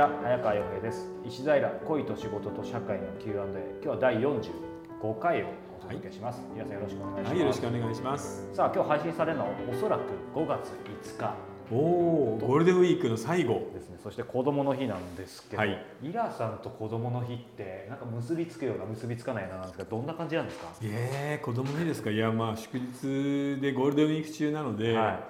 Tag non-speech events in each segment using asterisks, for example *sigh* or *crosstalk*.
は早川洋平です。石平恋と仕事と社会の Q&A 今日は第45回をお届けします、皆さんよろしくお願いします、はい、よろしくお願いします。さあ今日配信されるのはおそらく5月5日。おお、ゴールデンウィークの最後。ですね。そして子供の日なんですけど、はい。イラさんと子供の日ってなんか結びつくような結びつかないようななんですがどんな感じなんですか？ええ子供の日ですか？いや、まあ祝日でゴールデンウィーク中なので、は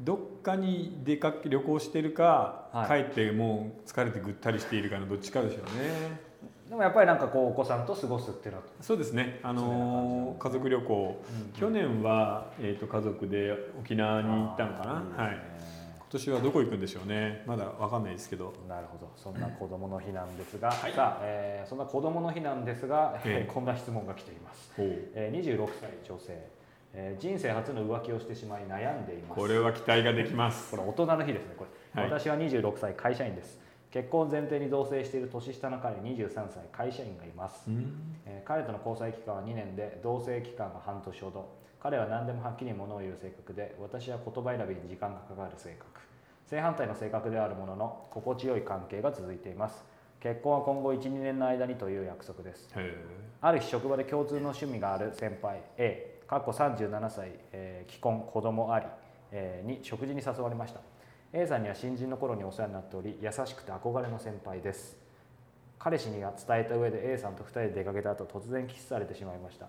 どっかに出かけ旅行してるか、はい帰ってもう疲れてぐったりしているかのどっちかでしょうね。でもやっぱりなんかこうお子さんと過ごすっていうのはそうですね。あのー家族旅行、去年はえっ、と家族で沖縄に行ったのかな。はい。今年はどこ行くんでしょうね。まだわかんないですけど。なるほどそんな子供の日なんですが、はいさあ、えーそんな子供の日なんですが、ええ *laughs* こんな質問が来ています。えー、26歳女性、えー人生初の浮気をしてしまい悩んでいます。これは期待ができます。こ。れ大人の日ですね。これ、はい。私は26歳会社員です。結婚を前提に同棲している年下の彼23歳会社員がいます、うん。えー彼との交際期間は2年で同棲期間が半年ほど。彼は何でもはっきり物を言う性格で私は言葉選びに時間がかかる性格。正反対の性格であるものの心地よい関係が続いています。結婚は今後12年の間にという約束です。ある日職場で共通の趣味がある先輩 A 過去37歳、えー既婚子供あり、えーに食事に誘われました。A さんには新人の頃にお世話になっており優しくて憧れの先輩です。彼氏には伝えた上で A さんと2人で出かけた後突然キスされてしまいました。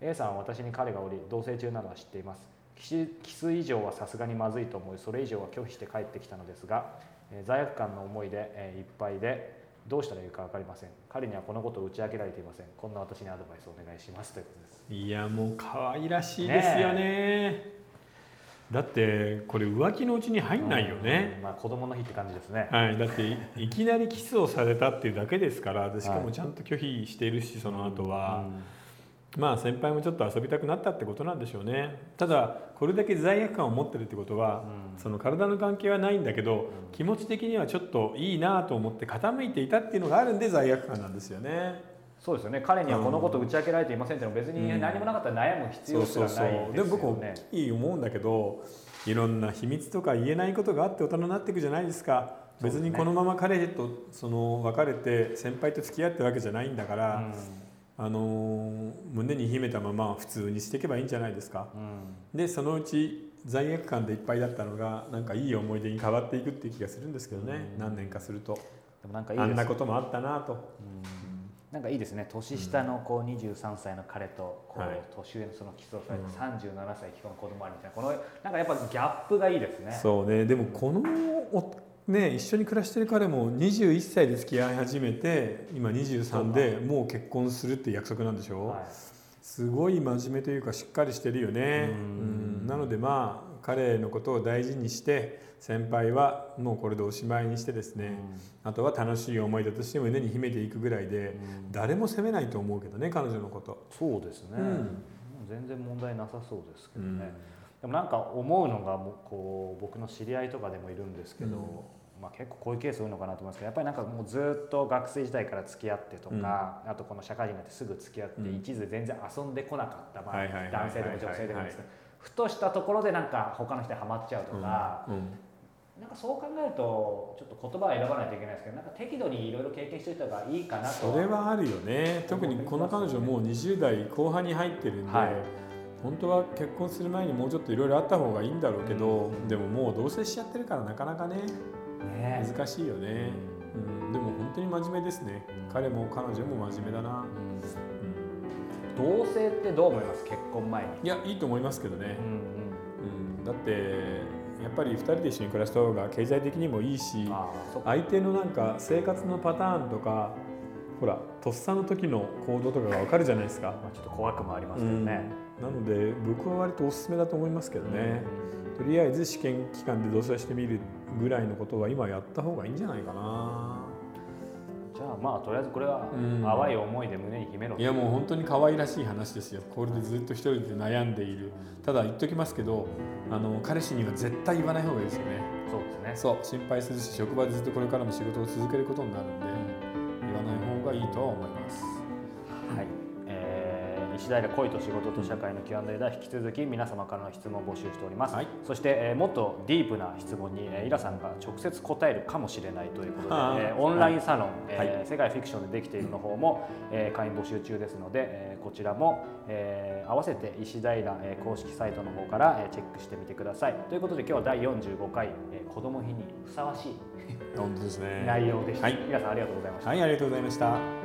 A さんは私に彼がおり同棲中なのは知っています。キス以上はさすがにまずいと思いそれ以上は拒否して帰ってきたのですが、罪悪感の思いで、いっぱいでどうしたらいいか分かりません。彼にはこのことを打ち明けられていません。こんな私にアドバイスをお願いしますということです。いやもう可愛らしいですよね。だってこれ浮気のうちに入んないよね、うんまあ子供の日って感じですね。はい、だっていいきなりキスをされたっていうだけですからでしかはい。もちゃんと拒否しているしその後は、うんまあ先輩もちょっと遊びたくなったってことなんでしょうね。ただこれだけ罪悪感を持ってるってことは、うん。その体の関係はないんだけど、ん。気持ち的にはちょっといいなと思って傾いていたっていうのがあるんで罪悪感なんですよね。そうですよね。彼にはこのことを打ち明けられていませんっていうのは別にうん何もなかったら悩む必要すらないですよでも僕もねいい思うんだけどいろんな秘密とか言えないことがあって大人になっていくじゃないですか。別にこのまま彼とその別れて先輩と付き合ってるわけじゃないんだから、うんあのー胸に秘めたまま普通にしていけばいいんじゃないですか。うん。でそのうち罪悪感でいっぱいだったのがなんかいい思い出に変わっていくっていう気がするんですけどね、うん。何年かすると。でもなんかいいです。あんなこともあったなと、うん。なんかいいですね。年下のこう23歳の彼とこうはい。年上のそのキスをされてうん。37歳既婚の子供ありみたいな。このなんかやっぱギャップがいいですね。そうね。でもこのおね一緒に暮らしてる彼も21歳で付き合い始めて今23でもう結婚するって約束なんでしょ、はい。すごい真面目というかしっかりしてるよね。うん。うん。なのでまあ彼のことを大事にして先輩はもうこれでおしまいにしてですね、あとは楽しい思い出として胸に秘めていくぐらいで、うん。誰も責めないと思うけどね彼女のこと。そうですね、うん。全然問題なさそうですけどね、うんでもなんか思うのがもうこう僕の知り合いとかでもいるんですけど、うんまあ、結構こういうケース多いのかなと思いますけどやっぱりなんかもうずっと学生時代から付き合ってとか、あとこの社会人になってすぐ付き合って、うん。一途で全然遊んでこなかった、まあはいはいはいはい男性でも女性でもですねふとしたところでなんか他の人にはまっちゃうとか、うん。なんかそう考えるとちょっと言葉は選ばないといけないですけどなんか適度にいろいろ経験しておいた方がいいかなとそれはあるよね。特にこの彼女もう20代後半に入ってるんで、はい。本当は結婚する前にもうちょっといろいろあった方がいいんだろうけど、うん。でももう同棲しちゃってるからなかなかねね。難しいよね、うん、でも本当に真面目ですね、うん。彼も彼女も真面目だな、うん。うん。同棲ってどう思います？結婚前に、いやいいと思いますけどね、うんうん、だってやっぱり2人で一緒に暮らした方が経済的にもいいし相手のなんか生活のパターンとかほらとっさの時の行動とかが分かるじゃないですか、まあ、ちょっと怖くもありますけどね、なので僕は割とおすすめだと思いますけどね、とりあえず試験期間で同棲してみるぐらいのことは今やった方がいいんじゃないかな。じゃあまあとりあえずこれはうん。淡い思いで胸に秘めろいやもう本当に可愛らしい話ですよ。これでずっと一人で悩んでいる。ただ言っときますけどあの彼氏には絶対言わない方がいいですよね。そうですね。そう心配するし職場でずっとこれからも仕事を続けることになるんで言わない方がいいと思います、平恋と仕事と社会の Q&A では引き続き皆様からの質問を募集しております、はい。そして、えーもっとディープな質問に、えーイラさんが直接答えるかもしれないということで、えーオンラインサロン、えーはい。世界フィクションでできているの方も、えー会員募集中ですので、えーこちらも、えー合わせて石平、えー公式サイトの方から、えーチェックしてみてください。ということで今日は第45回、えー子ども日にふさわしい *laughs* 本当ですね。内容でした、はい、皆さんありがとうございました。はい、ありがとうございました